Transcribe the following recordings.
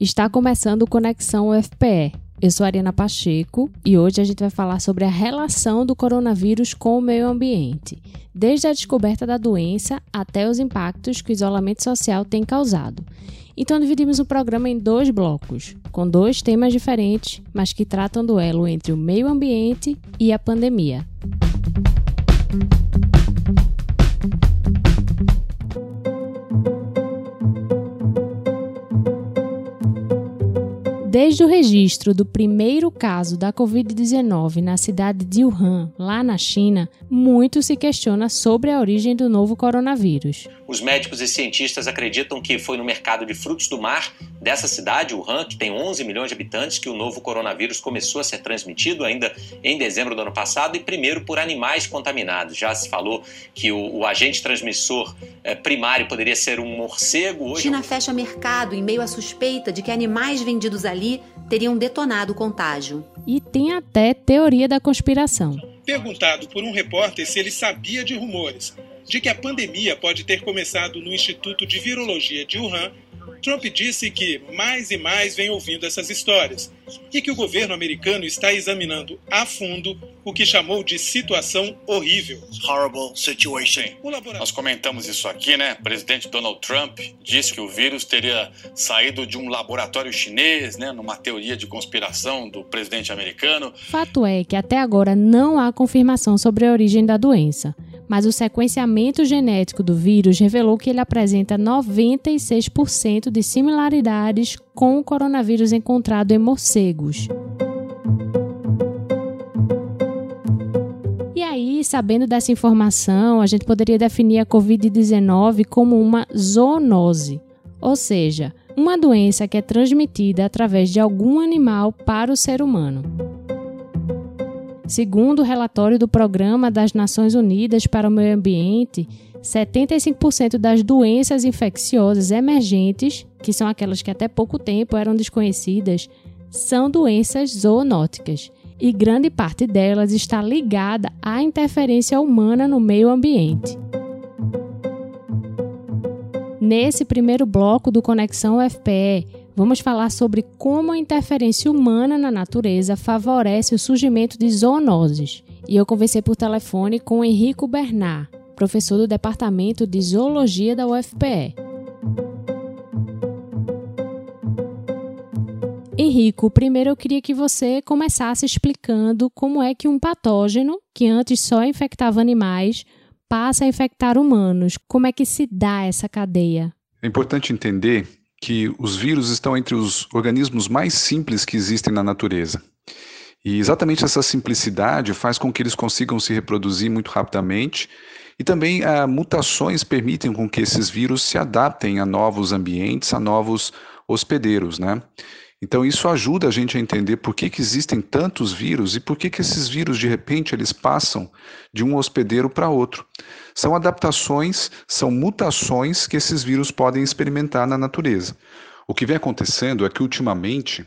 Está começando Conexão UFPE. Eu sou Ariana Pacheco e hoje a gente vai falar sobre a relação do coronavírus com o meio ambiente, desde a descoberta da doença até os impactos que o isolamento social tem causado. Então dividimos o programa em dois blocos, com dois temas diferentes, mas que tratam do elo entre o meio ambiente e a pandemia. Desde o registro do primeiro caso da Covid-19 na cidade de Wuhan, lá na China, muito se questiona sobre a origem do novo coronavírus. Os médicos e cientistas acreditam que foi no mercado de frutos do mar dessa cidade, Wuhan, que tem 11 milhões de habitantes, que o novo coronavírus começou a ser transmitido ainda em dezembro do ano passado e primeiro por animais contaminados. Já se falou que o, o agente transmissor eh, primário poderia ser um morcego. Hoje... China fecha mercado em meio à suspeita de que animais vendidos ali teriam detonado o contágio. E tem até teoria da conspiração. Perguntado por um repórter se ele sabia de rumores de que a pandemia pode ter começado no Instituto de Virologia de Wuhan Trump disse que mais e mais vem ouvindo essas histórias e que o governo americano está examinando a fundo o que chamou de situação horrível. Horrible situation. Laboratório... Nós comentamos isso aqui, né? O presidente Donald Trump disse que o vírus teria saído de um laboratório chinês, né? Numa teoria de conspiração do presidente americano. Fato é que até agora não há confirmação sobre a origem da doença mas o sequenciamento genético do vírus revelou que ele apresenta 96% de similaridades com o coronavírus encontrado em morcegos. E aí, sabendo dessa informação, a gente poderia definir a Covid-19 como uma zoonose, ou seja, uma doença que é transmitida através de algum animal para o ser humano. Segundo o relatório do Programa das Nações Unidas para o Meio Ambiente, 75% das doenças infecciosas emergentes, que são aquelas que até pouco tempo eram desconhecidas, são doenças zoonóticas, e grande parte delas está ligada à interferência humana no meio ambiente. Nesse primeiro bloco do Conexão UFPE, Vamos falar sobre como a interferência humana na natureza favorece o surgimento de zoonoses. E eu conversei por telefone com Henrico Bernard, professor do Departamento de Zoologia da UFPE. Henrico, primeiro eu queria que você começasse explicando como é que um patógeno, que antes só infectava animais, passa a infectar humanos. Como é que se dá essa cadeia? É importante entender que os vírus estão entre os organismos mais simples que existem na natureza. E exatamente essa simplicidade faz com que eles consigam se reproduzir muito rapidamente e também ah, mutações permitem com que esses vírus se adaptem a novos ambientes, a novos hospedeiros, né? Então isso ajuda a gente a entender por que, que existem tantos vírus e por que, que esses vírus de repente eles passam de um hospedeiro para outro. São adaptações, são mutações que esses vírus podem experimentar na natureza. O que vem acontecendo é que ultimamente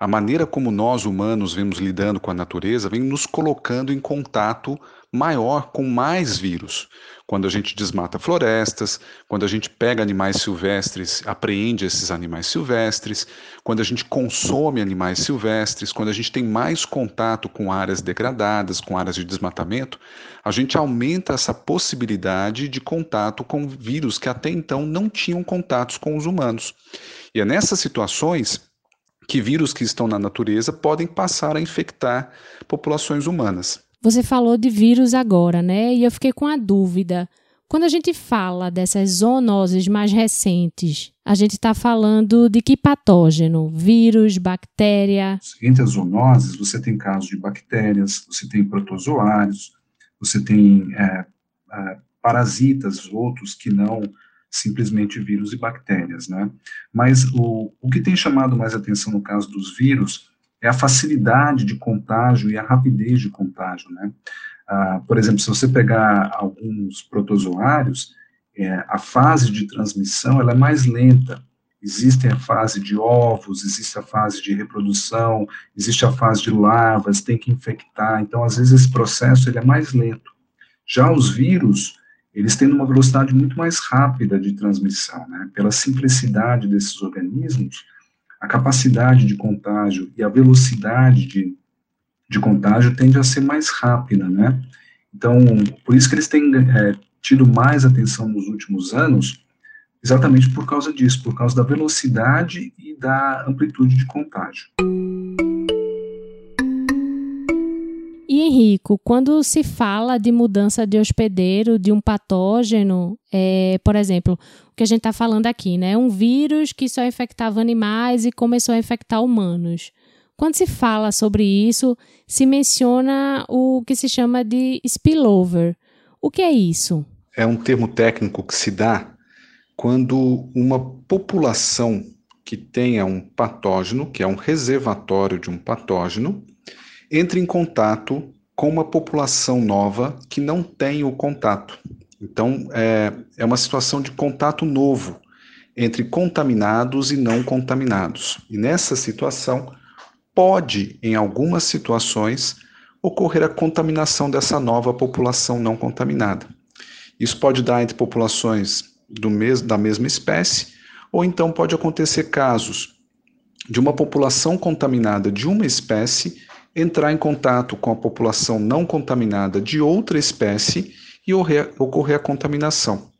a maneira como nós humanos vemos lidando com a natureza vem nos colocando em contato maior com mais vírus. Quando a gente desmata florestas, quando a gente pega animais silvestres, apreende esses animais silvestres, quando a gente consome animais silvestres, quando a gente tem mais contato com áreas degradadas, com áreas de desmatamento, a gente aumenta essa possibilidade de contato com vírus que até então não tinham contatos com os humanos. E é nessas situações que vírus que estão na natureza podem passar a infectar populações humanas. Você falou de vírus agora, né? E eu fiquei com a dúvida. Quando a gente fala dessas zoonoses mais recentes, a gente está falando de que patógeno? Vírus, bactéria? Entre as zoonoses, você tem casos de bactérias, você tem protozoários, você tem é, é, parasitas, outros que não simplesmente vírus e bactérias, né? Mas o, o que tem chamado mais atenção no caso dos vírus é a facilidade de contágio e a rapidez de contágio, né? Ah, por exemplo, se você pegar alguns protozoários, é, a fase de transmissão ela é mais lenta. Existe a fase de ovos, existe a fase de reprodução, existe a fase de larvas, tem que infectar. Então, às vezes esse processo ele é mais lento. Já os vírus, eles têm uma velocidade muito mais rápida de transmissão, né? Pela simplicidade desses organismos, a capacidade de contágio e a velocidade de, de contágio tende a ser mais rápida, né? Então, por isso que eles têm é, tido mais atenção nos últimos anos, exatamente por causa disso, por causa da velocidade e da amplitude de contágio. E Henrico, quando se fala de mudança de hospedeiro de um patógeno, é, por exemplo, o que a gente está falando aqui, né? Um vírus que só infectava animais e começou a infectar humanos. Quando se fala sobre isso, se menciona o que se chama de spillover. O que é isso? É um termo técnico que se dá quando uma população que tenha um patógeno, que é um reservatório de um patógeno, entre em contato com uma população nova que não tem o contato. Então, é, é uma situação de contato novo entre contaminados e não contaminados. E nessa situação, pode, em algumas situações, ocorrer a contaminação dessa nova população não contaminada. Isso pode dar entre populações do mes da mesma espécie, ou então pode acontecer casos de uma população contaminada de uma espécie entrar em contato com a população não contaminada de outra espécie e ocorrer a contaminação.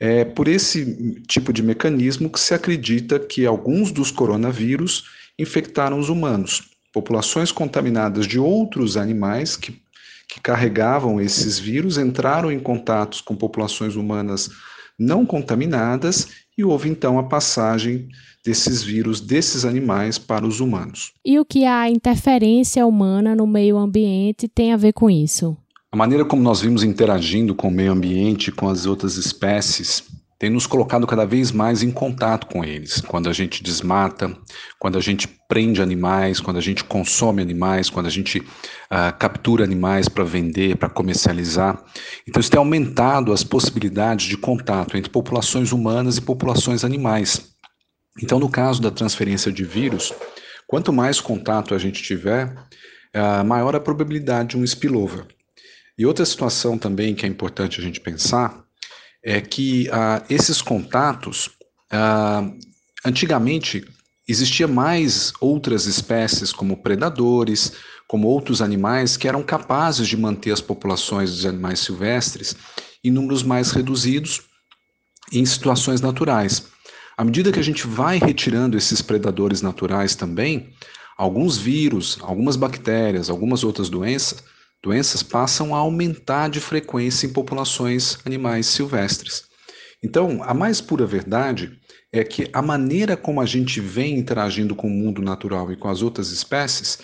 É por esse tipo de mecanismo que se acredita que alguns dos coronavírus infectaram os humanos. Populações contaminadas de outros animais que, que carregavam esses vírus entraram em contatos com populações humanas não contaminadas e houve então a passagem desses vírus desses animais para os humanos. E o que a interferência humana no meio ambiente tem a ver com isso? A maneira como nós vimos interagindo com o meio ambiente, com as outras espécies, tem nos colocado cada vez mais em contato com eles. Quando a gente desmata, quando a gente prende animais, quando a gente consome animais, quando a gente uh, captura animais para vender, para comercializar. Então, isso tem aumentado as possibilidades de contato entre populações humanas e populações animais. Então, no caso da transferência de vírus, quanto mais contato a gente tiver, uh, maior a probabilidade de um spillover. E outra situação também que é importante a gente pensar é que ah, esses contatos, ah, antigamente, existia mais outras espécies como predadores, como outros animais que eram capazes de manter as populações dos animais silvestres em números mais reduzidos em situações naturais. À medida que a gente vai retirando esses predadores naturais também, alguns vírus, algumas bactérias, algumas outras doenças doenças passam a aumentar de frequência em populações animais silvestres. Então, a mais pura verdade é que a maneira como a gente vem interagindo com o mundo natural e com as outras espécies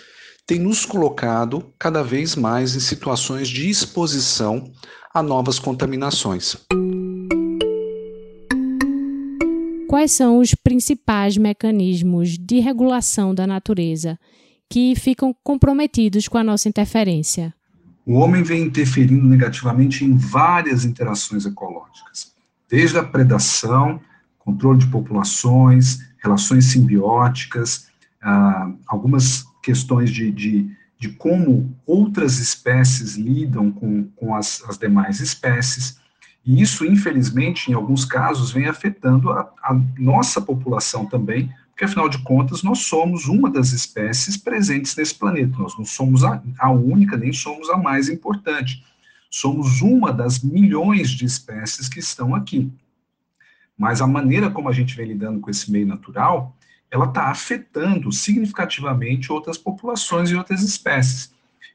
tem nos colocado cada vez mais em situações de exposição a novas contaminações. Quais são os principais mecanismos de regulação da natureza que ficam comprometidos com a nossa interferência? O homem vem interferindo negativamente em várias interações ecológicas, desde a predação, controle de populações, relações simbióticas, ah, algumas questões de, de, de, como outras espécies lidam com, com as, as demais espécies, e isso, infelizmente, em alguns casos, vem afetando a, a nossa população também, porque afinal de contas nós somos uma das espécies presentes nesse planeta, nós não somos a, a única, nem somos a mais importante, somos uma das milhões de espécies que estão aqui. Mas a maneira como a gente vem lidando com esse meio natural, ela está afetando significativamente outras populações e outras espécies.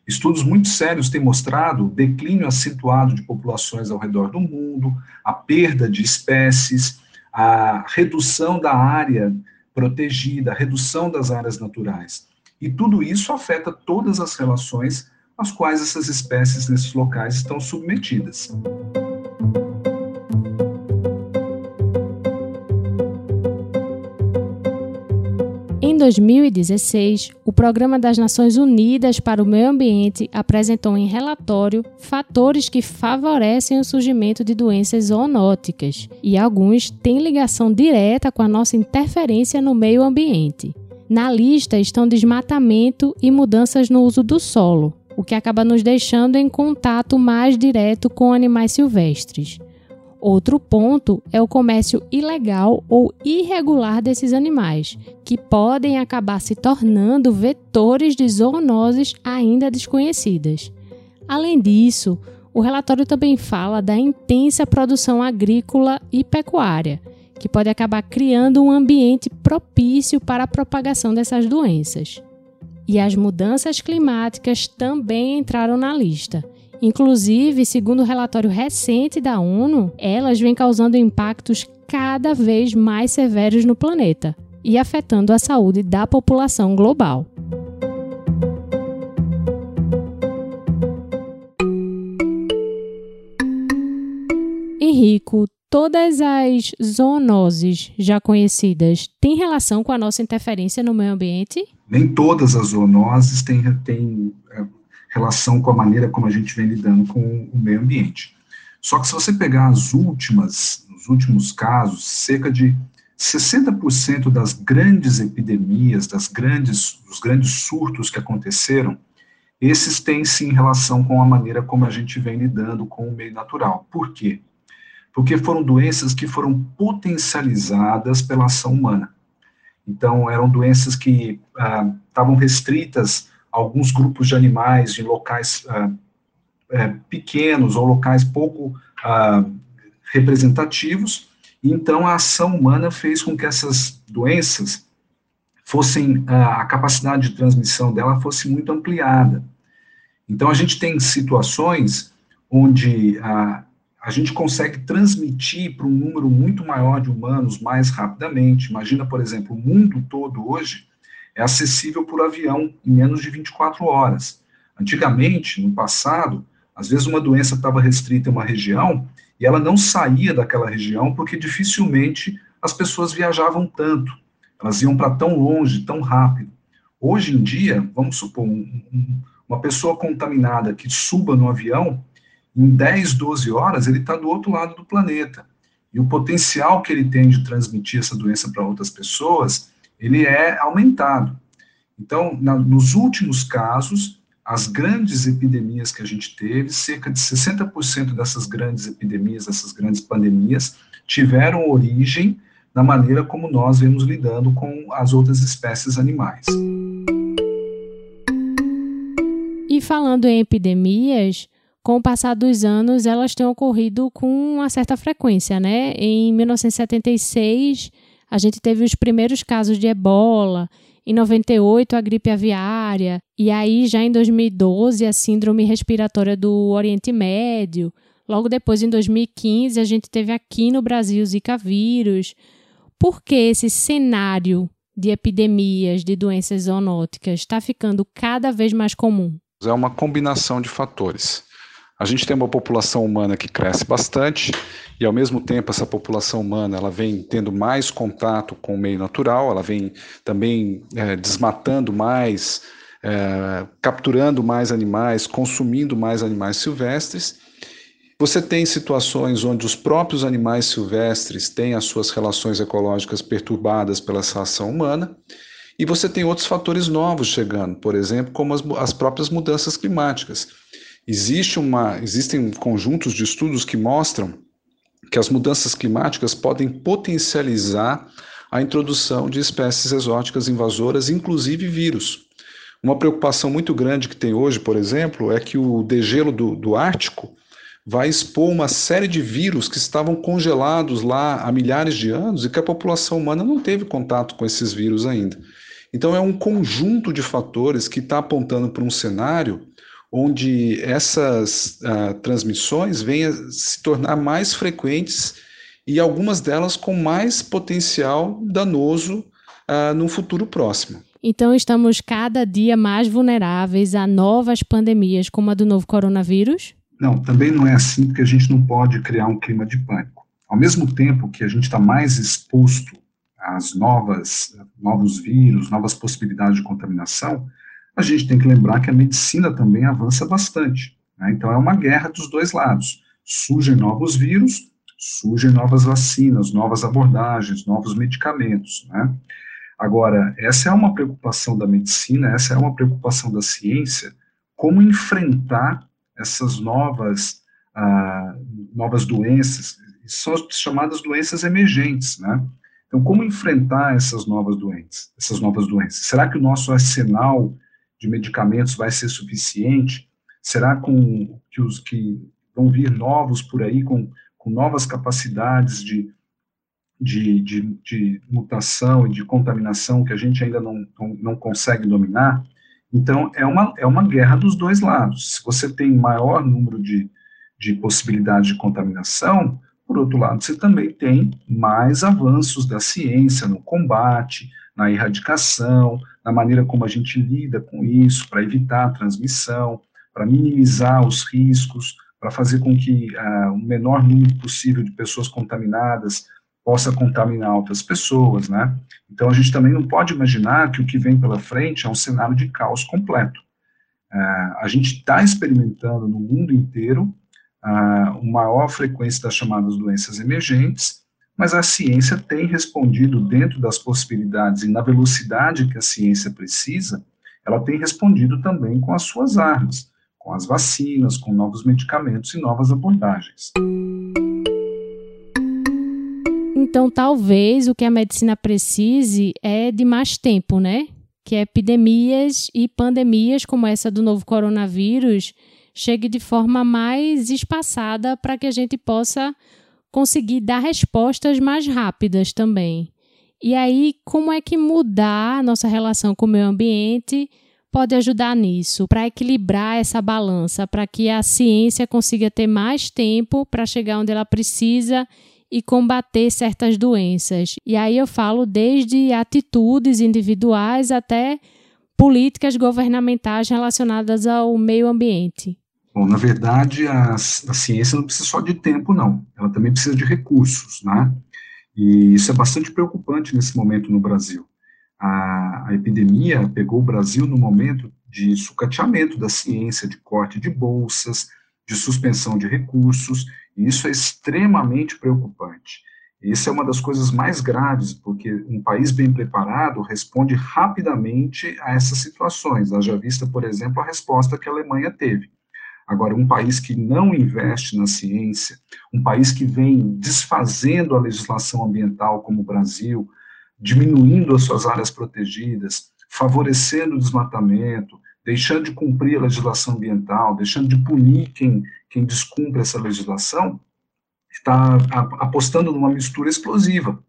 Estudos muito sérios têm mostrado o declínio acentuado de populações ao redor do mundo, a perda de espécies, a redução da área protegida, redução das áreas naturais. E tudo isso afeta todas as relações às quais essas espécies nesses locais estão submetidas. 2016, o Programa das Nações Unidas para o Meio Ambiente apresentou em relatório fatores que favorecem o surgimento de doenças zoonóticas, e alguns têm ligação direta com a nossa interferência no meio ambiente. Na lista estão desmatamento e mudanças no uso do solo, o que acaba nos deixando em contato mais direto com animais silvestres. Outro ponto é o comércio ilegal ou irregular desses animais, que podem acabar se tornando vetores de zoonoses ainda desconhecidas. Além disso, o relatório também fala da intensa produção agrícola e pecuária, que pode acabar criando um ambiente propício para a propagação dessas doenças. E as mudanças climáticas também entraram na lista Inclusive, segundo o um relatório recente da ONU, elas vêm causando impactos cada vez mais severos no planeta e afetando a saúde da população global. Henrico, todas as zoonoses já conhecidas têm relação com a nossa interferência no meio ambiente? Nem todas as zoonoses têm, têm relação com a maneira como a gente vem lidando com o meio ambiente. Só que se você pegar as últimas, os últimos casos, cerca de 60% das grandes epidemias, das grandes, dos grandes surtos que aconteceram, esses têm sim relação com a maneira como a gente vem lidando com o meio natural. Por quê? Porque foram doenças que foram potencializadas pela ação humana. Então, eram doenças que ah, estavam restritas alguns grupos de animais em locais uh, é, pequenos ou locais pouco uh, representativos, então a ação humana fez com que essas doenças fossem, uh, a capacidade de transmissão dela fosse muito ampliada. Então a gente tem situações onde a, a gente consegue transmitir para um número muito maior de humanos mais rapidamente. Imagina, por exemplo, o mundo todo hoje é acessível por avião em menos de 24 horas. Antigamente, no passado, às vezes uma doença estava restrita em uma região e ela não saía daquela região porque dificilmente as pessoas viajavam tanto, elas iam para tão longe, tão rápido. Hoje em dia, vamos supor, um, uma pessoa contaminada que suba no avião, em 10, 12 horas, ele está do outro lado do planeta. E o potencial que ele tem de transmitir essa doença para outras pessoas ele é aumentado. Então, na, nos últimos casos, as grandes epidemias que a gente teve, cerca de 60% dessas grandes epidemias, dessas grandes pandemias, tiveram origem na maneira como nós vemos lidando com as outras espécies animais. E falando em epidemias, com o passar dos anos, elas têm ocorrido com uma certa frequência, né? Em 1976, a gente teve os primeiros casos de ebola, em 98 a gripe aviária, e aí já em 2012 a síndrome respiratória do Oriente Médio. Logo depois, em 2015, a gente teve aqui no Brasil o Zika vírus. Por que esse cenário de epidemias de doenças zoonóticas está ficando cada vez mais comum? É uma combinação de fatores. A gente tem uma população humana que cresce bastante e, ao mesmo tempo, essa população humana ela vem tendo mais contato com o meio natural, ela vem também é, desmatando mais, é, capturando mais animais, consumindo mais animais silvestres. Você tem situações onde os próprios animais silvestres têm as suas relações ecológicas perturbadas pela essa ação humana. E você tem outros fatores novos chegando, por exemplo, como as, as próprias mudanças climáticas. Existe uma, existem conjuntos de estudos que mostram que as mudanças climáticas podem potencializar a introdução de espécies exóticas invasoras, inclusive vírus. Uma preocupação muito grande que tem hoje, por exemplo, é que o degelo do, do Ártico vai expor uma série de vírus que estavam congelados lá há milhares de anos e que a população humana não teve contato com esses vírus ainda. Então, é um conjunto de fatores que está apontando para um cenário onde essas uh, transmissões venham a se tornar mais frequentes e algumas delas com mais potencial danoso uh, no futuro próximo. Então, estamos cada dia mais vulneráveis a novas pandemias, como a do novo coronavírus? Não, também não é assim, porque a gente não pode criar um clima de pânico. Ao mesmo tempo que a gente está mais exposto às novas, novos vírus, novas possibilidades de contaminação, a gente tem que lembrar que a medicina também avança bastante. Né? Então, é uma guerra dos dois lados. Surgem novos vírus, surgem novas vacinas, novas abordagens, novos medicamentos. Né? Agora, essa é uma preocupação da medicina, essa é uma preocupação da ciência, como enfrentar essas novas, ah, novas doenças, são as chamadas doenças emergentes, né? Então, como enfrentar essas novas doenças? Essas novas doenças? Será que o nosso arsenal de medicamentos vai ser suficiente? Será com, que os que vão vir novos por aí com, com novas capacidades de, de, de, de mutação e de contaminação que a gente ainda não, não, não consegue dominar? Então, é uma, é uma guerra dos dois lados. Se você tem maior número de, de possibilidades de contaminação, por outro lado, você também tem mais avanços da ciência no combate, na erradicação, na maneira como a gente lida com isso, para evitar a transmissão, para minimizar os riscos, para fazer com que uh, o menor número possível de pessoas contaminadas possa contaminar outras pessoas, né? Então a gente também não pode imaginar que o que vem pela frente é um cenário de caos completo. Uh, a gente está experimentando no mundo inteiro uh, uma maior frequência das chamadas doenças emergentes, mas a ciência tem respondido dentro das possibilidades e na velocidade que a ciência precisa, ela tem respondido também com as suas armas, com as vacinas, com novos medicamentos e novas abordagens. Então, talvez o que a medicina precise é de mais tempo, né? Que epidemias e pandemias como essa do novo coronavírus chegue de forma mais espaçada para que a gente possa conseguir dar respostas mais rápidas também. E aí, como é que mudar a nossa relação com o meio ambiente pode ajudar nisso, para equilibrar essa balança, para que a ciência consiga ter mais tempo para chegar onde ela precisa e combater certas doenças. E aí eu falo desde atitudes individuais até políticas governamentais relacionadas ao meio ambiente. Bom, na verdade, a, a, ciência não precisa só de tempo, não. Ela também precisa de recursos, né? E isso é bastante preocupante nesse momento no Brasil. A, a epidemia pegou o Brasil no momento de sucateamento da ciência, de corte de bolsas, de suspensão de recursos, e isso é extremamente preocupante. Isso é uma das coisas mais graves, porque um país bem preparado responde rapidamente a essas situações. Haja vista, por exemplo, a resposta que a Alemanha teve. Agora, um país que não investe na ciência, um país que vem desfazendo a legislação ambiental, como o Brasil, diminuindo as suas áreas protegidas, favorecendo o desmatamento, deixando de cumprir a legislação ambiental, deixando de punir quem, quem descumpre essa legislação, está apostando numa mistura explosiva,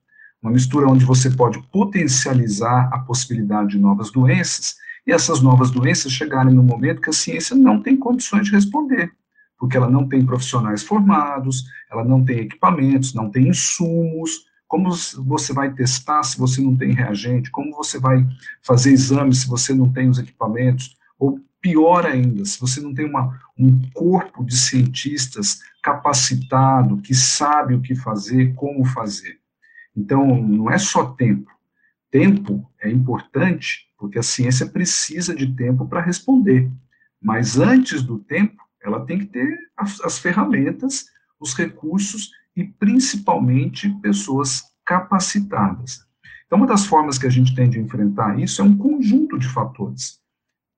uma mistura onde você pode potencializar a possibilidade de novas doenças e essas novas doenças chegarem no momento que a ciência não tem condições de responder, porque ela não tem profissionais formados, ela não tem equipamentos, não tem insumos. Como você vai testar se você não tem reagente? Como você vai fazer exames se você não tem os equipamentos? Ou pior ainda, se você não tem uma, um corpo de cientistas capacitado, que sabe o que fazer, como fazer. Então, não é só tempo. Tempo é importante, porque a ciência precisa de tempo para responder. Mas antes do tempo, ela tem que ter as, as ferramentas, os recursos e principalmente pessoas capacitadas. Então, uma das formas que a gente tem de enfrentar isso é um conjunto de fatores.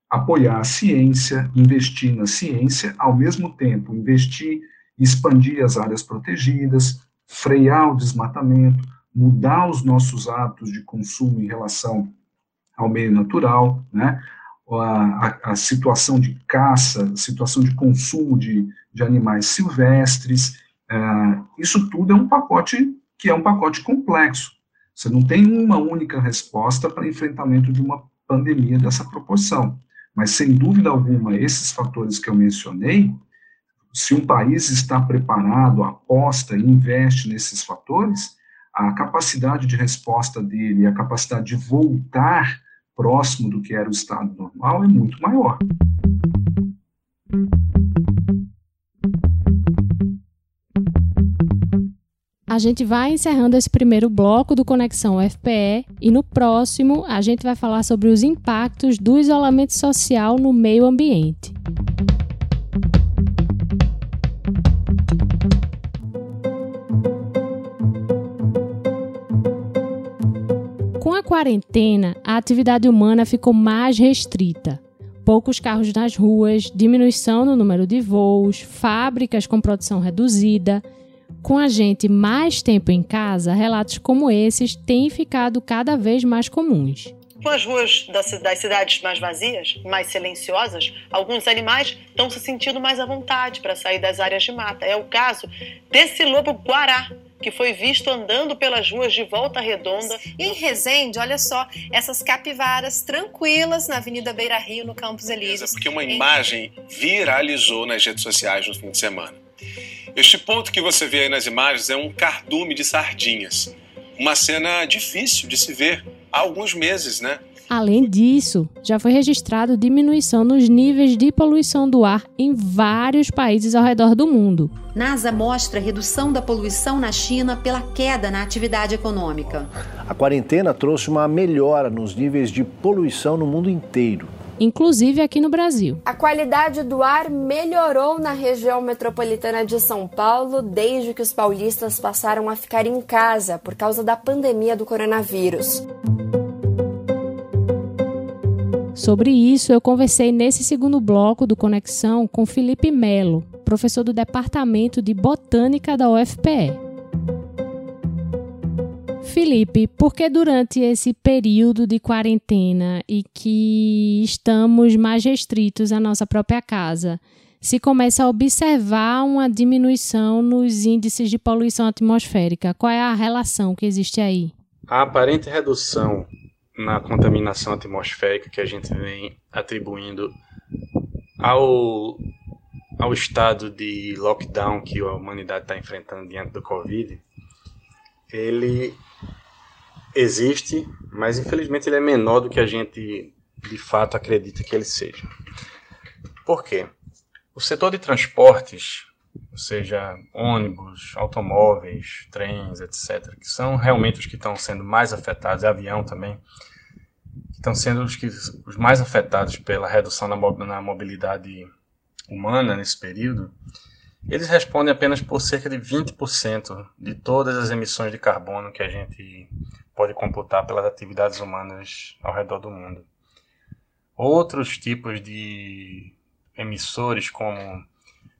Apoiar a ciência, investir na ciência, ao mesmo tempo investir e expandir as áreas protegidas, frear o desmatamento, mudar os nossos hábitos de consumo em relação ao meio natural, né? A, a, a, situação de caça, a situação de consumo de, de animais silvestres, é, isso tudo é um pacote que é um pacote complexo. Você não tem uma única resposta para enfrentamento de uma pandemia dessa proporção. Mas, sem dúvida alguma, esses fatores que eu mencionei, se um país está preparado, aposta e investe nesses fatores, a capacidade de resposta dele, a capacidade de voltar próximo do que era o estado normal é muito maior. A gente vai encerrando esse primeiro bloco do Conexão FPE e no próximo a gente vai falar sobre os impactos do isolamento social no meio ambiente. Quarentena, a atividade humana ficou mais restrita. Poucos carros nas ruas, diminuição no número de voos, fábricas com produção reduzida, Com a gente mais tempo em casa, relatos como esses têm ficado cada vez mais comuns. Com as ruas das cidades mais vazias, mais silenciosas, alguns animais estão se sentindo mais à vontade para sair das áreas de mata. É o caso desse lobo guará, que foi visto andando pelas ruas de Volta Redonda. E em Resende, olha só, essas capivaras tranquilas na Avenida Beira Rio, no Campos Elíseos. É porque uma imagem viralizou nas redes sociais no fim de semana. Este ponto que você vê aí nas imagens é um cardume de sardinhas. Uma cena difícil de se ver há alguns meses, né? Além disso, já foi registrado diminuição nos níveis de poluição do ar em vários países ao redor do mundo. NASA mostra redução da poluição na China pela queda na atividade econômica. A quarentena trouxe uma melhora nos níveis de poluição no mundo inteiro inclusive aqui no Brasil. A qualidade do ar melhorou na região metropolitana de São Paulo desde que os paulistas passaram a ficar em casa por causa da pandemia do coronavírus. Sobre isso, eu conversei nesse segundo bloco do Conexão com Felipe Melo, professor do Departamento de Botânica da UFPE. Felipe, por que durante esse período de quarentena e que estamos mais restritos à nossa própria casa, se começa a observar uma diminuição nos índices de poluição atmosférica? Qual é a relação que existe aí? A aparente redução na contaminação atmosférica que a gente vem atribuindo ao, ao estado de lockdown que a humanidade está enfrentando diante do Covid, ele existe, mas infelizmente ele é menor do que a gente de fato acredita que ele seja. Por quê? O setor de transportes, ou seja, ônibus, automóveis, trens, etc., que são realmente os que estão sendo mais afetados, avião também, estão sendo os, que, os mais afetados pela redução na, mobilidade humana nesse período, eles respondem apenas por cerca de 20% de todas as emissões de carbono que a gente pode computar pelas atividades humanas ao redor do mundo. Outros tipos de emissores, como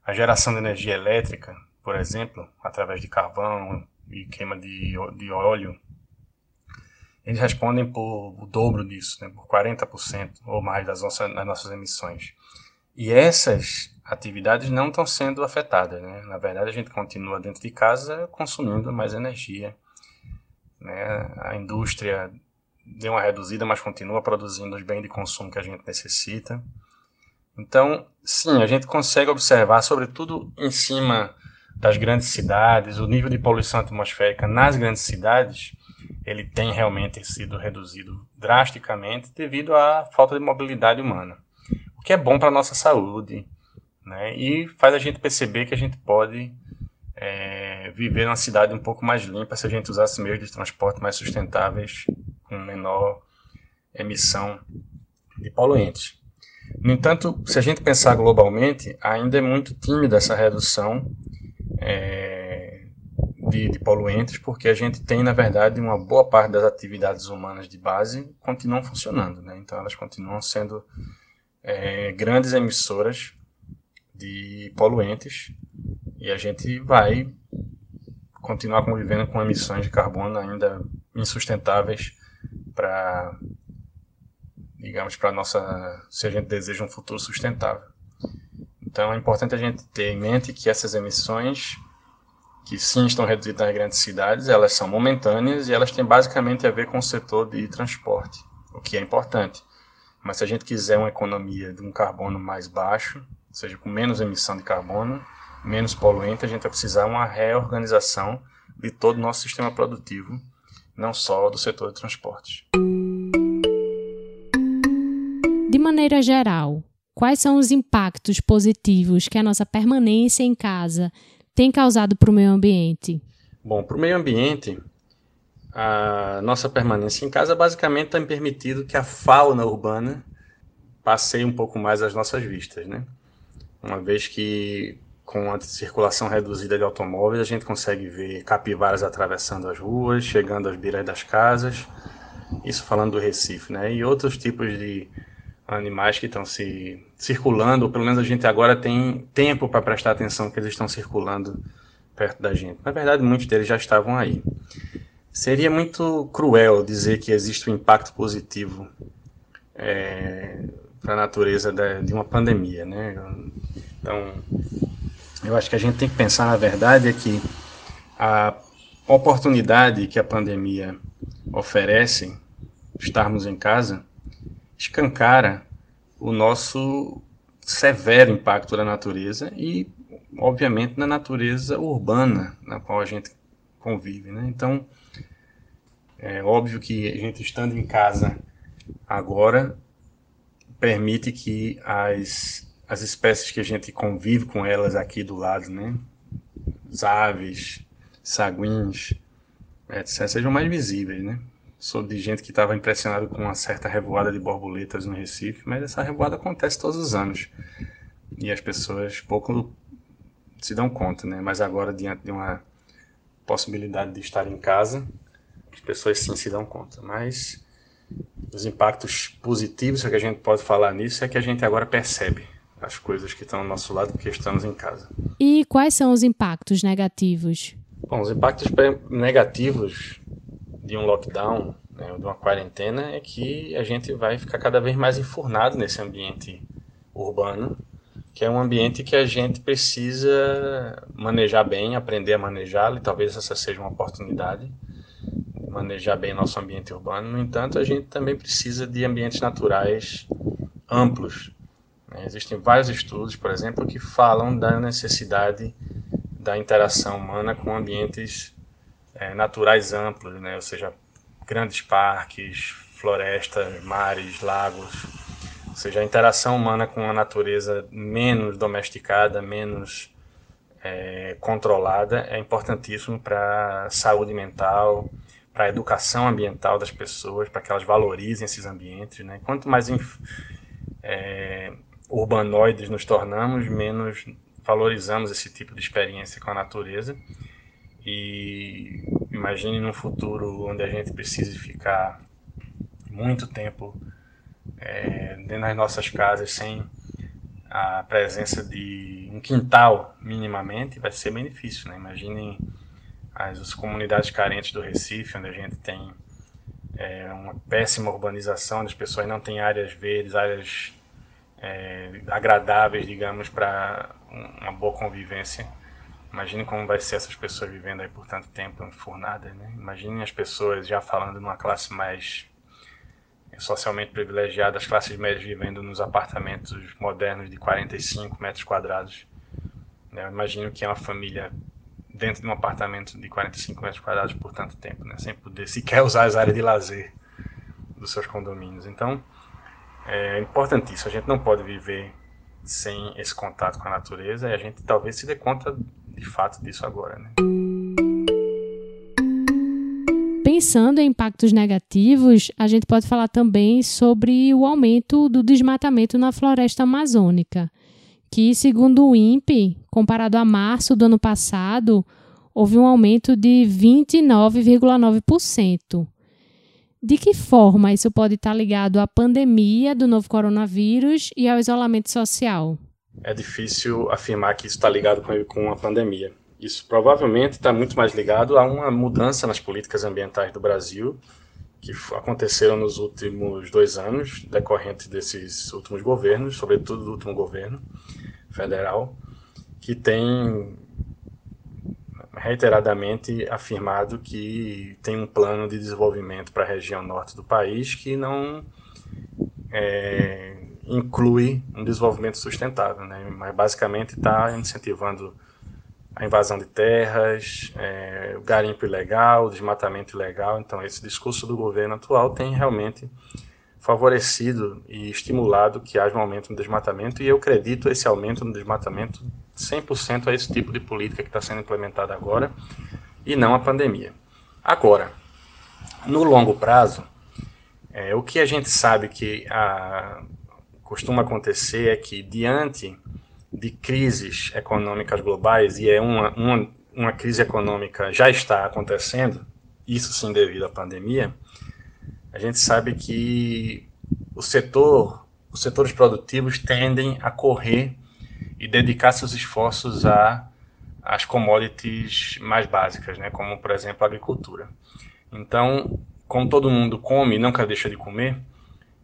a geração de energia elétrica, por exemplo, através de carvão e queima de, de óleo, eles respondem por o dobro disso, né, por 40% ou mais das nossas, das nossas emissões. E essas atividades não estão sendo afetadas. Né? Na verdade, a gente continua dentro de casa consumindo mais energia. Né? A indústria deu uma reduzida, mas continua produzindo os bens de consumo que a gente necessita. Então, sim, a gente consegue observar, sobretudo em cima das grandes cidades, o nível de poluição atmosférica nas grandes cidades, ele tem realmente sido reduzido drasticamente devido à falta de mobilidade humana, o que é bom para a nossa saúde, né? E faz a gente perceber que a gente pode é, viver numa cidade um pouco mais limpa se a gente usasse meios de transporte mais sustentáveis, com menor emissão de poluentes. No entanto, se a gente pensar globalmente, ainda é muito tímida essa redução é, de, de, poluentes, porque a gente tem, na verdade, uma boa parte das atividades humanas de base continuam funcionando. Né? Então, elas continuam sendo é, grandes emissoras de poluentes e a gente vai continuar convivendo com emissões de carbono ainda insustentáveis para digamos para nossa se a gente deseja um futuro sustentável. Então é importante a gente ter em mente que essas emissões que sim estão reduzidas nas grandes cidades, elas são momentâneas e elas têm basicamente a ver com o setor de transporte, o que é importante. Mas se a gente quiser uma economia de um carbono mais baixo, ou seja, com menos emissão de carbono, menos poluente, a gente vai precisar uma reorganização de todo o nosso sistema produtivo, não só do setor de transportes. De maneira geral, quais são os impactos positivos que a nossa permanência em casa tem causado para o meio ambiente? Bom, para o meio ambiente, a nossa permanência em casa basicamente tem permitido que a fauna urbana passeie um pouco mais às nossas vistas, né? uma vez que com a circulação reduzida de automóveis a gente consegue ver capivaras atravessando as ruas, chegando às beiras das casas, isso falando do Recife, né? E outros tipos de animais que estão se circulando, ou pelo menos a gente agora tem tempo para prestar atenção que eles estão circulando perto da gente. Na verdade, muitos deles já estavam aí. Seria muito cruel dizer que existe um impacto positivo é, para a natureza de uma pandemia, né? Então, eu acho que a gente tem que pensar, na verdade, é que a oportunidade que a pandemia oferece, estarmos em casa, escancara o nosso severo impacto na natureza e, obviamente, na natureza urbana na qual a gente convive. Né? Então, é óbvio que a gente estando em casa agora permite que as, as espécies que a gente convive com elas aqui do lado, né? As aves, saguins, etc., sejam mais visíveis, né? Sou de gente que estava impressionado com uma certa revoada de borboletas no Recife, mas essa revoada acontece todos os anos. E as pessoas pouco se dão conta, né? Mas agora, diante de uma possibilidade de estar em casa, as pessoas sim se dão conta. Mas os impactos positivos que a gente pode falar nisso é que a gente agora percebe as coisas que estão ao nosso lado porque estamos em casa. E quais são os impactos negativos? Bom, os impactos negativos de um lockdown, né, de uma quarentena, é que a gente vai ficar cada vez mais enfurnado nesse ambiente urbano, que é um ambiente que a gente precisa manejar bem, aprender a manejá-lo, e talvez essa seja uma oportunidade de manejar bem nosso ambiente urbano. No entanto, a gente também precisa de ambientes naturais amplos. Né? Existem vários estudos, por exemplo, que falam da necessidade da interação humana com ambientes é, naturais amplos, né? ou seja, grandes parques, florestas, mares, lagos, ou seja, a interação humana com a natureza menos domesticada, menos é, controlada é importantíssimo para a saúde mental, para a educação ambiental das pessoas, para que elas valorizem esses ambientes. Né? Quanto mais é, urbanoides nos tornamos, menos valorizamos esse tipo de experiência com a natureza. E imagine num futuro onde a gente precise ficar muito tempo é, dentro das nossas casas sem a presença de um quintal minimamente, vai ser bem difícil. Né? Imaginem as, as comunidades carentes do Recife, onde a gente tem é, uma péssima urbanização, onde as pessoas não têm áreas verdes, áreas é, agradáveis, digamos, para uma boa convivência. Imagine como vai ser essas pessoas vivendo aí por tanto tempo enfurnadas, né? Imagine as pessoas já falando numa classe mais socialmente privilegiada, as classes médias vivendo nos apartamentos modernos de 45 metros quadrados. Né? Imagino que é uma família dentro de um apartamento de 45 metros quadrados por tanto tempo, né? sem poder sequer usar as áreas de lazer dos seus condomínios. Então, é importantíssimo. A gente não pode viver sem esse contato com a natureza e a gente talvez se dê conta de fato disso agora. Né? Pensando em impactos negativos, a gente pode falar também sobre o aumento do desmatamento na floresta amazônica, que, segundo o INPE, comparado a março do ano passado, houve um aumento de 29,9%. De que forma isso pode estar ligado à pandemia do novo coronavírus e ao isolamento social? É difícil afirmar que isso está ligado com, a pandemia. Isso provavelmente está muito mais ligado a uma mudança nas políticas ambientais do Brasil, que aconteceram nos últimos dois anos, decorrente desses últimos governos, sobretudo do último governo federal, que tem reiteradamente afirmado que tem um plano de desenvolvimento para a região norte do país que não é, inclui um desenvolvimento sustentável, né? mas basicamente está incentivando a invasão de terras, é, o garimpo ilegal, o desmatamento ilegal. Então, esse discurso do governo atual tem realmente favorecido e estimulado que haja um aumento no desmatamento, e eu acredito esse aumento no desmatamento 100% a esse tipo de política que está sendo implementada agora, e não a pandemia. Agora, no longo prazo, é, o que a gente sabe que a, costuma acontecer é que, diante de crises econômicas globais, e é uma, uma, uma crise econômica já está acontecendo, isso sim devido à pandemia, a gente sabe que o setor, os setores produtivos tendem a correr e dedicar seus esforços a as commodities mais básicas, né, como por exemplo a agricultura. Então, como todo mundo come e nunca deixa de comer,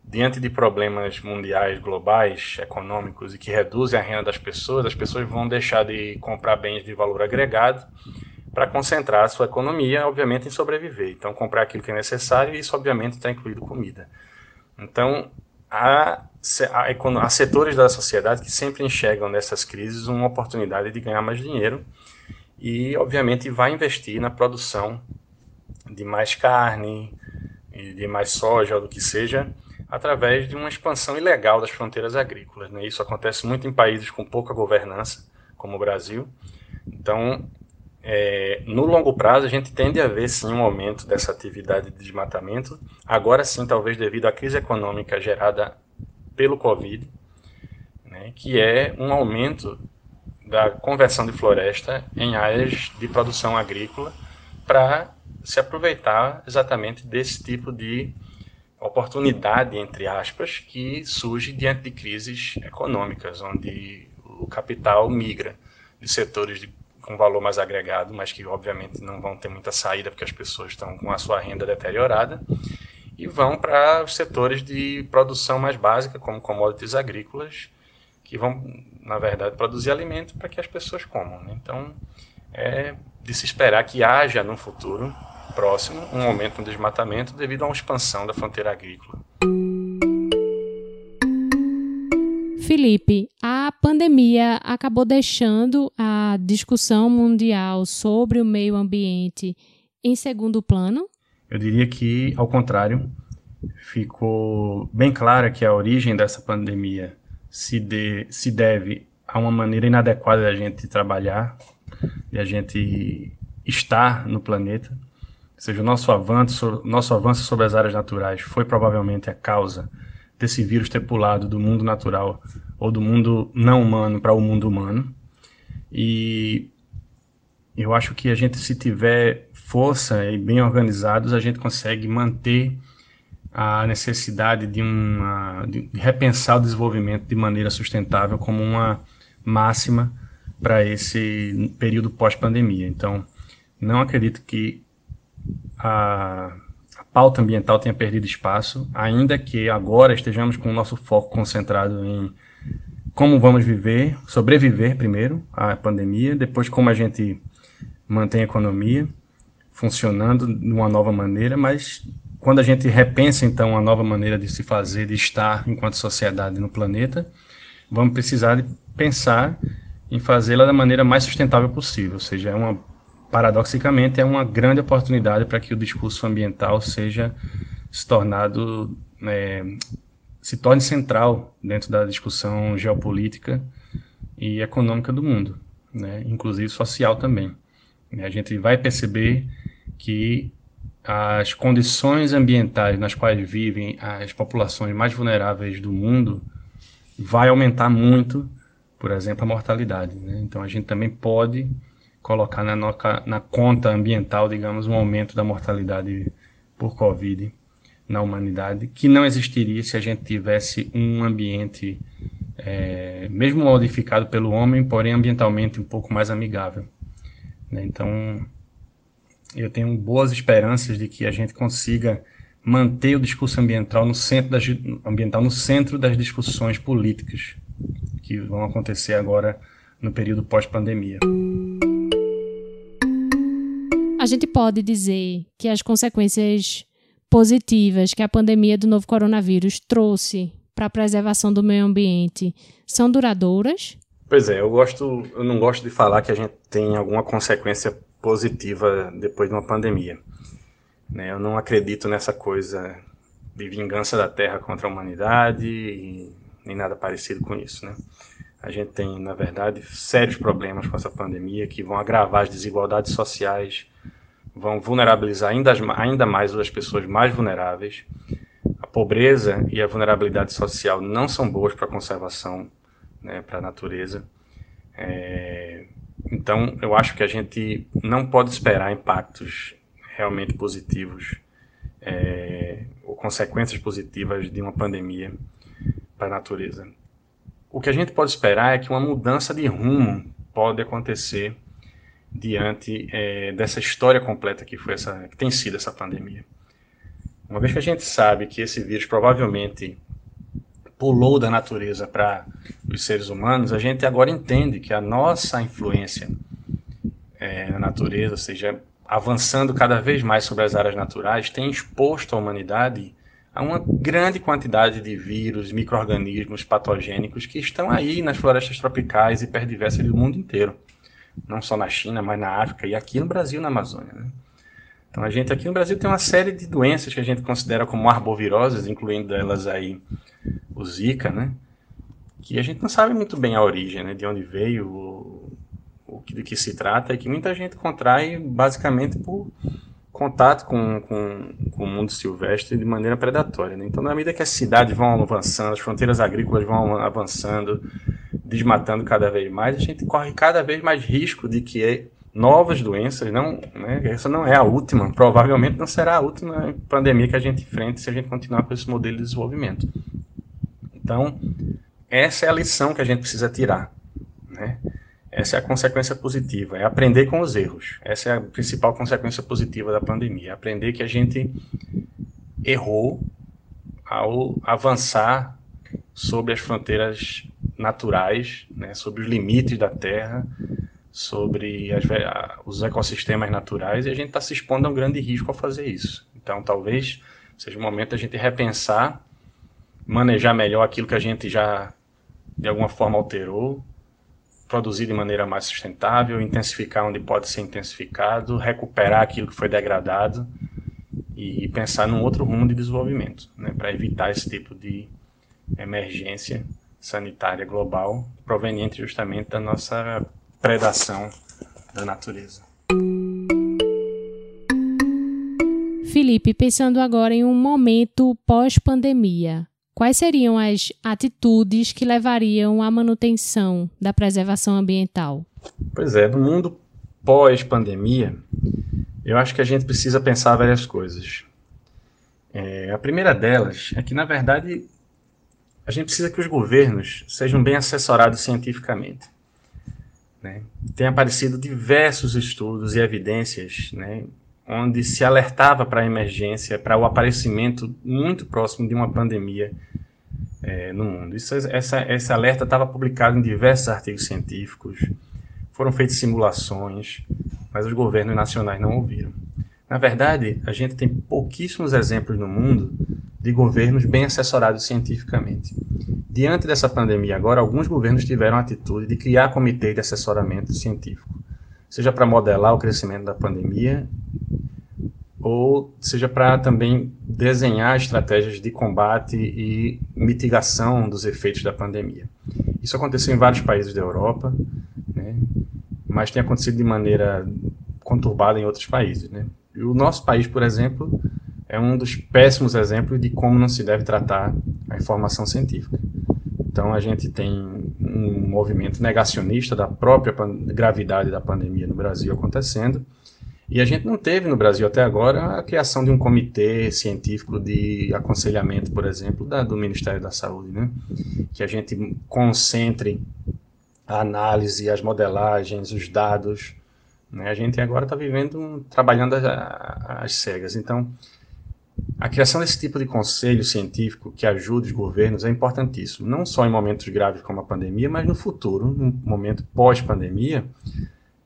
diante de problemas mundiais, globais, econômicos e que reduzem a renda das pessoas, as pessoas vão deixar de comprar bens de valor agregado para concentrar a sua economia, obviamente, em sobreviver. Então, comprar aquilo que é necessário e isso, obviamente, está incluído comida. Então, há, há setores da sociedade que sempre enxergam nessas crises uma oportunidade de ganhar mais dinheiro e, obviamente, vai investir na produção de mais carne, de mais soja, ou do que seja, através de uma expansão ilegal das fronteiras agrícolas. Né? Isso acontece muito em países com pouca governança, como o Brasil. Então, é, no longo prazo, a gente tende a ver sim um aumento dessa atividade de desmatamento. Agora sim, talvez devido à crise econômica gerada pelo Covid, né, que é um aumento da conversão de floresta em áreas de produção agrícola para se aproveitar exatamente desse tipo de oportunidade, entre aspas, que surge diante de crises econômicas, onde o capital migra de setores de, com valor mais agregado, mas que obviamente não vão ter muita saída porque as pessoas estão com a sua renda deteriorada, e vão para os setores de produção mais básica, como commodities agrícolas, que vão, na verdade, produzir alimento para que as pessoas comam. Né? Então, é de se esperar que haja no futuro próximo um aumento no desmatamento devido a uma expansão da fronteira agrícola. Felipe, a pandemia acabou deixando a discussão mundial sobre o meio ambiente em segundo plano? Eu diria que, ao contrário, ficou bem clara que a origem dessa pandemia se, de, se deve a uma maneira inadequada da gente trabalhar, de a gente estar no planeta, ou seja, o nosso avanço, nosso avanço sobre as áreas naturais foi provavelmente a causa desse vírus ter pulado do mundo natural ou do mundo não humano para o mundo humano. E eu acho que a gente, se tiver força e bem organizados, a gente consegue manter a necessidade de, uma, de repensar o desenvolvimento de maneira sustentável como uma máxima para esse período pós-pandemia. Então, não acredito que a pauta ambiental tenha perdido espaço, ainda que agora estejamos com o nosso foco concentrado em como vamos viver, sobreviver primeiro à pandemia, depois como a gente mantém a economia funcionando de uma nova maneira, mas quando a gente repensa então uma nova maneira de se fazer, de estar enquanto sociedade no planeta, vamos precisar de pensar em fazê-la da maneira mais sustentável possível, ou seja, é uma paradoxicamente, é uma grande oportunidade para que o discurso ambiental seja se tornado é, se torne central dentro da discussão geopolítica e econômica do mundo, né? inclusive social também. A gente vai perceber que as condições ambientais nas quais vivem as populações mais vulneráveis do mundo vai aumentar muito, por exemplo, a mortalidade. Né? Então a gente também pode colocar na, noca, na conta ambiental, digamos, um aumento da mortalidade por Covid na humanidade, que não existiria se a gente tivesse um ambiente, é, mesmo modificado pelo homem, porém ambientalmente um pouco mais amigável. Né? Então, eu tenho boas esperanças de que a gente consiga manter o discurso ambiental no centro das, ambiental no centro das discussões políticas que vão acontecer agora no período pós-pandemia. A gente pode dizer que as consequências positivas que a pandemia do novo coronavírus trouxe para a preservação do meio ambiente são duradouras? Pois é, eu gosto, eu não gosto de falar que a gente tem alguma consequência positiva depois de uma pandemia. Né? Eu não acredito nessa coisa de vingança da Terra contra a humanidade e nem nada parecido com isso, né? A gente tem, na verdade, sérios problemas com essa pandemia que vão agravar as desigualdades sociais, vão vulnerabilizar ainda, ainda mais as pessoas mais vulneráveis. A pobreza e a vulnerabilidade social não são boas para a conservação, né, para a natureza. É, então, eu acho que a gente não pode esperar impactos realmente positivos é, ou consequências positivas de uma pandemia para a natureza. O que a gente pode esperar é que uma mudança de rumo pode acontecer diante é, dessa história completa que foi essa, que tem sido essa pandemia. Uma vez que a gente sabe que esse vírus provavelmente pulou da natureza para os seres humanos, a gente agora entende que a nossa influência é, na natureza, ou seja, avançando cada vez mais sobre as áreas naturais, tem exposto a humanidade a uma grande quantidade de vírus, micro-organismos patogênicos que estão aí nas florestas tropicais e perdiversas do mundo inteiro. Não só na China, mas na África e aqui no Brasil, na Amazônia. Né? Então a gente aqui no Brasil tem uma série de doenças que a gente considera como arboviroses, incluindo elas aí o Zika, né? Que a gente não sabe muito bem a origem, né? De onde veio, o, o que, do que se trata, e que muita gente contrai basicamente por contato com, com, com, o mundo silvestre de maneira predatória. Né? Então, na medida que as cidades vão avançando, as fronteiras agrícolas vão avançando, desmatando cada vez mais, a gente corre cada vez mais risco de que novas doenças, não, né, essa não é a última, provavelmente não será a última pandemia que a gente enfrenta se a gente continuar com esse modelo de desenvolvimento. Então, essa é a lição que a gente precisa tirar. Né? Essa é a consequência positiva, é aprender com os erros. Essa é a principal consequência positiva da pandemia, é aprender que a gente errou ao avançar sobre as fronteiras naturais, né, sobre os limites da Terra, sobre as, os ecossistemas naturais, e a gente está se expondo a um grande risco ao fazer isso. Então, talvez seja o momento da gente repensar, manejar melhor aquilo que a gente já, de alguma forma, alterou, produzir de maneira mais sustentável, intensificar onde pode ser intensificado, recuperar aquilo que foi degradado e pensar num outro rumo de desenvolvimento, né, para evitar esse tipo de emergência sanitária global proveniente justamente da nossa predação da natureza. Felipe, pensando agora em um momento pós-pandemia, Quais seriam as atitudes que levariam à manutenção da preservação ambiental? Pois é, no mundo pós-pandemia, eu acho que a gente precisa pensar várias coisas. É, a primeira delas é que, na verdade, a gente precisa que os governos sejam bem assessorados cientificamente. Né? Tem aparecido diversos estudos e evidências né, onde se alertava para a emergência, para o aparecimento muito próximo de uma pandemia é, no mundo. Isso, essa, esse alerta estava publicado em diversos artigos científicos, foram feitas simulações, mas os governos nacionais não ouviram. Na verdade, a gente tem pouquíssimos exemplos no mundo de governos bem assessorados cientificamente. Diante dessa pandemia agora, alguns governos tiveram a atitude de criar comitês de assessoramento científico, seja para modelar o crescimento da pandemia ou seja para também desenhar estratégias de combate e mitigação dos efeitos da pandemia. Isso aconteceu em vários países da Europa, né, mas tem acontecido de maneira conturbada em outros países. Né. O nosso país, por exemplo, é um dos péssimos exemplos de como não se deve tratar a informação científica. Então, a gente tem um movimento negacionista da própria gravidade da pandemia no Brasil acontecendo, e a gente não teve no Brasil até agora a criação de um comitê científico de aconselhamento, por exemplo, da, do Ministério da Saúde, né? Que a gente concentre a análise, as modelagens, os dados. Né? A gente agora está vivendo, trabalhando às cegas. Então, a criação desse tipo de conselho científico que ajude os governos é importantíssimo, não só em momentos graves como a pandemia, mas no futuro, no momento pós-pandemia,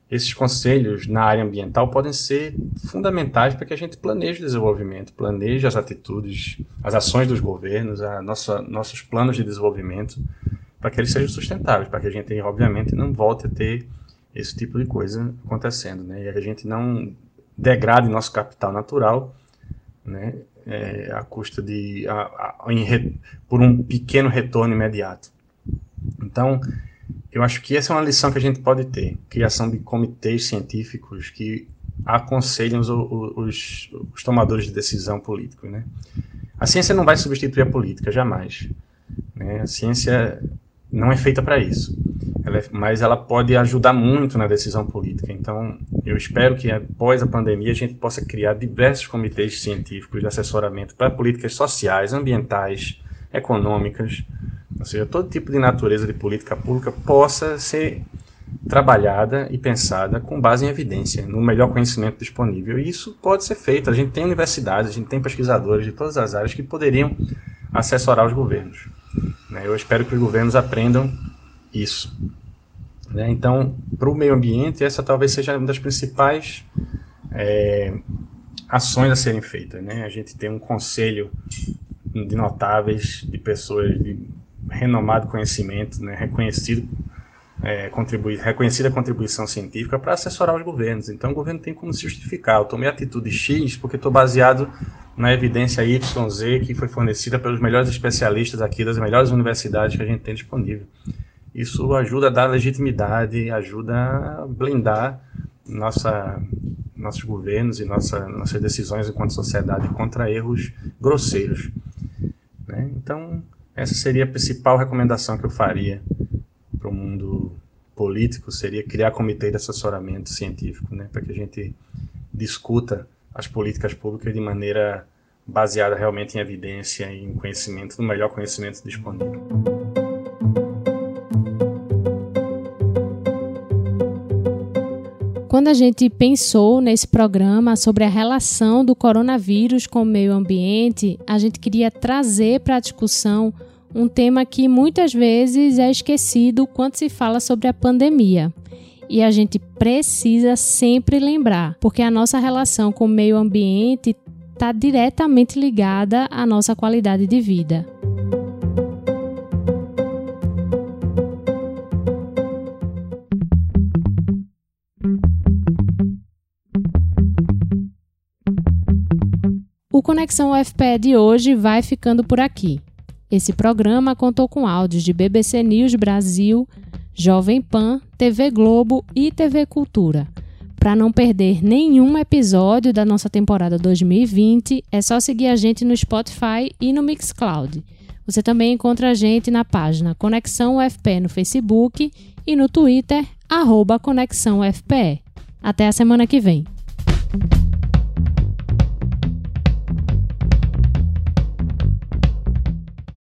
esses conselhos na área ambiental podem ser fundamentais para que a gente planeje o desenvolvimento, planeje as atitudes, as ações dos governos, a nossa, nossos planos de desenvolvimento, para que eles sejam sustentáveis, para que a gente, obviamente, não volte a ter esse tipo de coisa acontecendo, né? E a gente não degrade nosso capital natural, né? É, à custa de, a, a, por um pequeno retorno imediato. Então, eu acho que essa é uma lição que a gente pode ter: criação de comitês científicos que aconselham os, os, os tomadores de decisão políticos. Né? A ciência não vai substituir a política, jamais. Né? A ciência não é feita para isso. Ela é, mas ela pode ajudar muito na decisão política. Então, eu espero que após a pandemia a gente possa criar diversos comitês científicos de assessoramento para políticas sociais, ambientais, econômicas, ou seja, todo tipo de natureza de política pública possa ser trabalhada e pensada com base em evidência, no melhor conhecimento disponível. E isso pode ser feito. A gente tem universidades, a gente tem pesquisadores de todas as áreas que poderiam assessorar os governos. Né? Eu espero que os governos aprendam isso. Né? Então, para o meio ambiente, essa talvez seja uma das principais é, ações a serem feitas. Né? A gente tem um conselho de notáveis, de pessoas de renomado conhecimento, né? reconhecido é, contribui, reconhecida contribuição científica para assessorar os governos. Então, o governo tem como se justificar. Eu tomei atitude X porque estou baseado na evidência YZ que foi fornecida pelos melhores especialistas aqui das melhores universidades que a gente tem disponível. Isso ajuda a dar legitimidade, ajuda a blindar nossa, nossos governos e nossa, nossas decisões enquanto sociedade contra erros grosseiros. Né? Então, essa seria a principal recomendação que eu faria para o mundo político, seria criar comitê de assessoramento científico, né? para que a gente discuta as políticas públicas de maneira baseada realmente em evidência e em conhecimento, no melhor conhecimento disponível. Quando a gente pensou nesse programa sobre a relação do coronavírus com o meio ambiente, a gente queria trazer para a discussão um tema que muitas vezes é esquecido quando se fala sobre a pandemia. E a gente precisa sempre lembrar, porque a nossa relação com o meio ambiente está diretamente ligada à nossa qualidade de vida. O Conexão UFPE de hoje vai ficando por aqui. Esse programa contou com áudios de BBC News Brasil, Jovem Pan, TV Globo e TV Cultura. Para não perder nenhum episódio da nossa temporada 2020, é só seguir a gente no Spotify e no Mixcloud. Você também encontra a gente na página Conexão UFPE no Facebook e no Twitter, arroba Conexão UFPE. Até a semana que vem.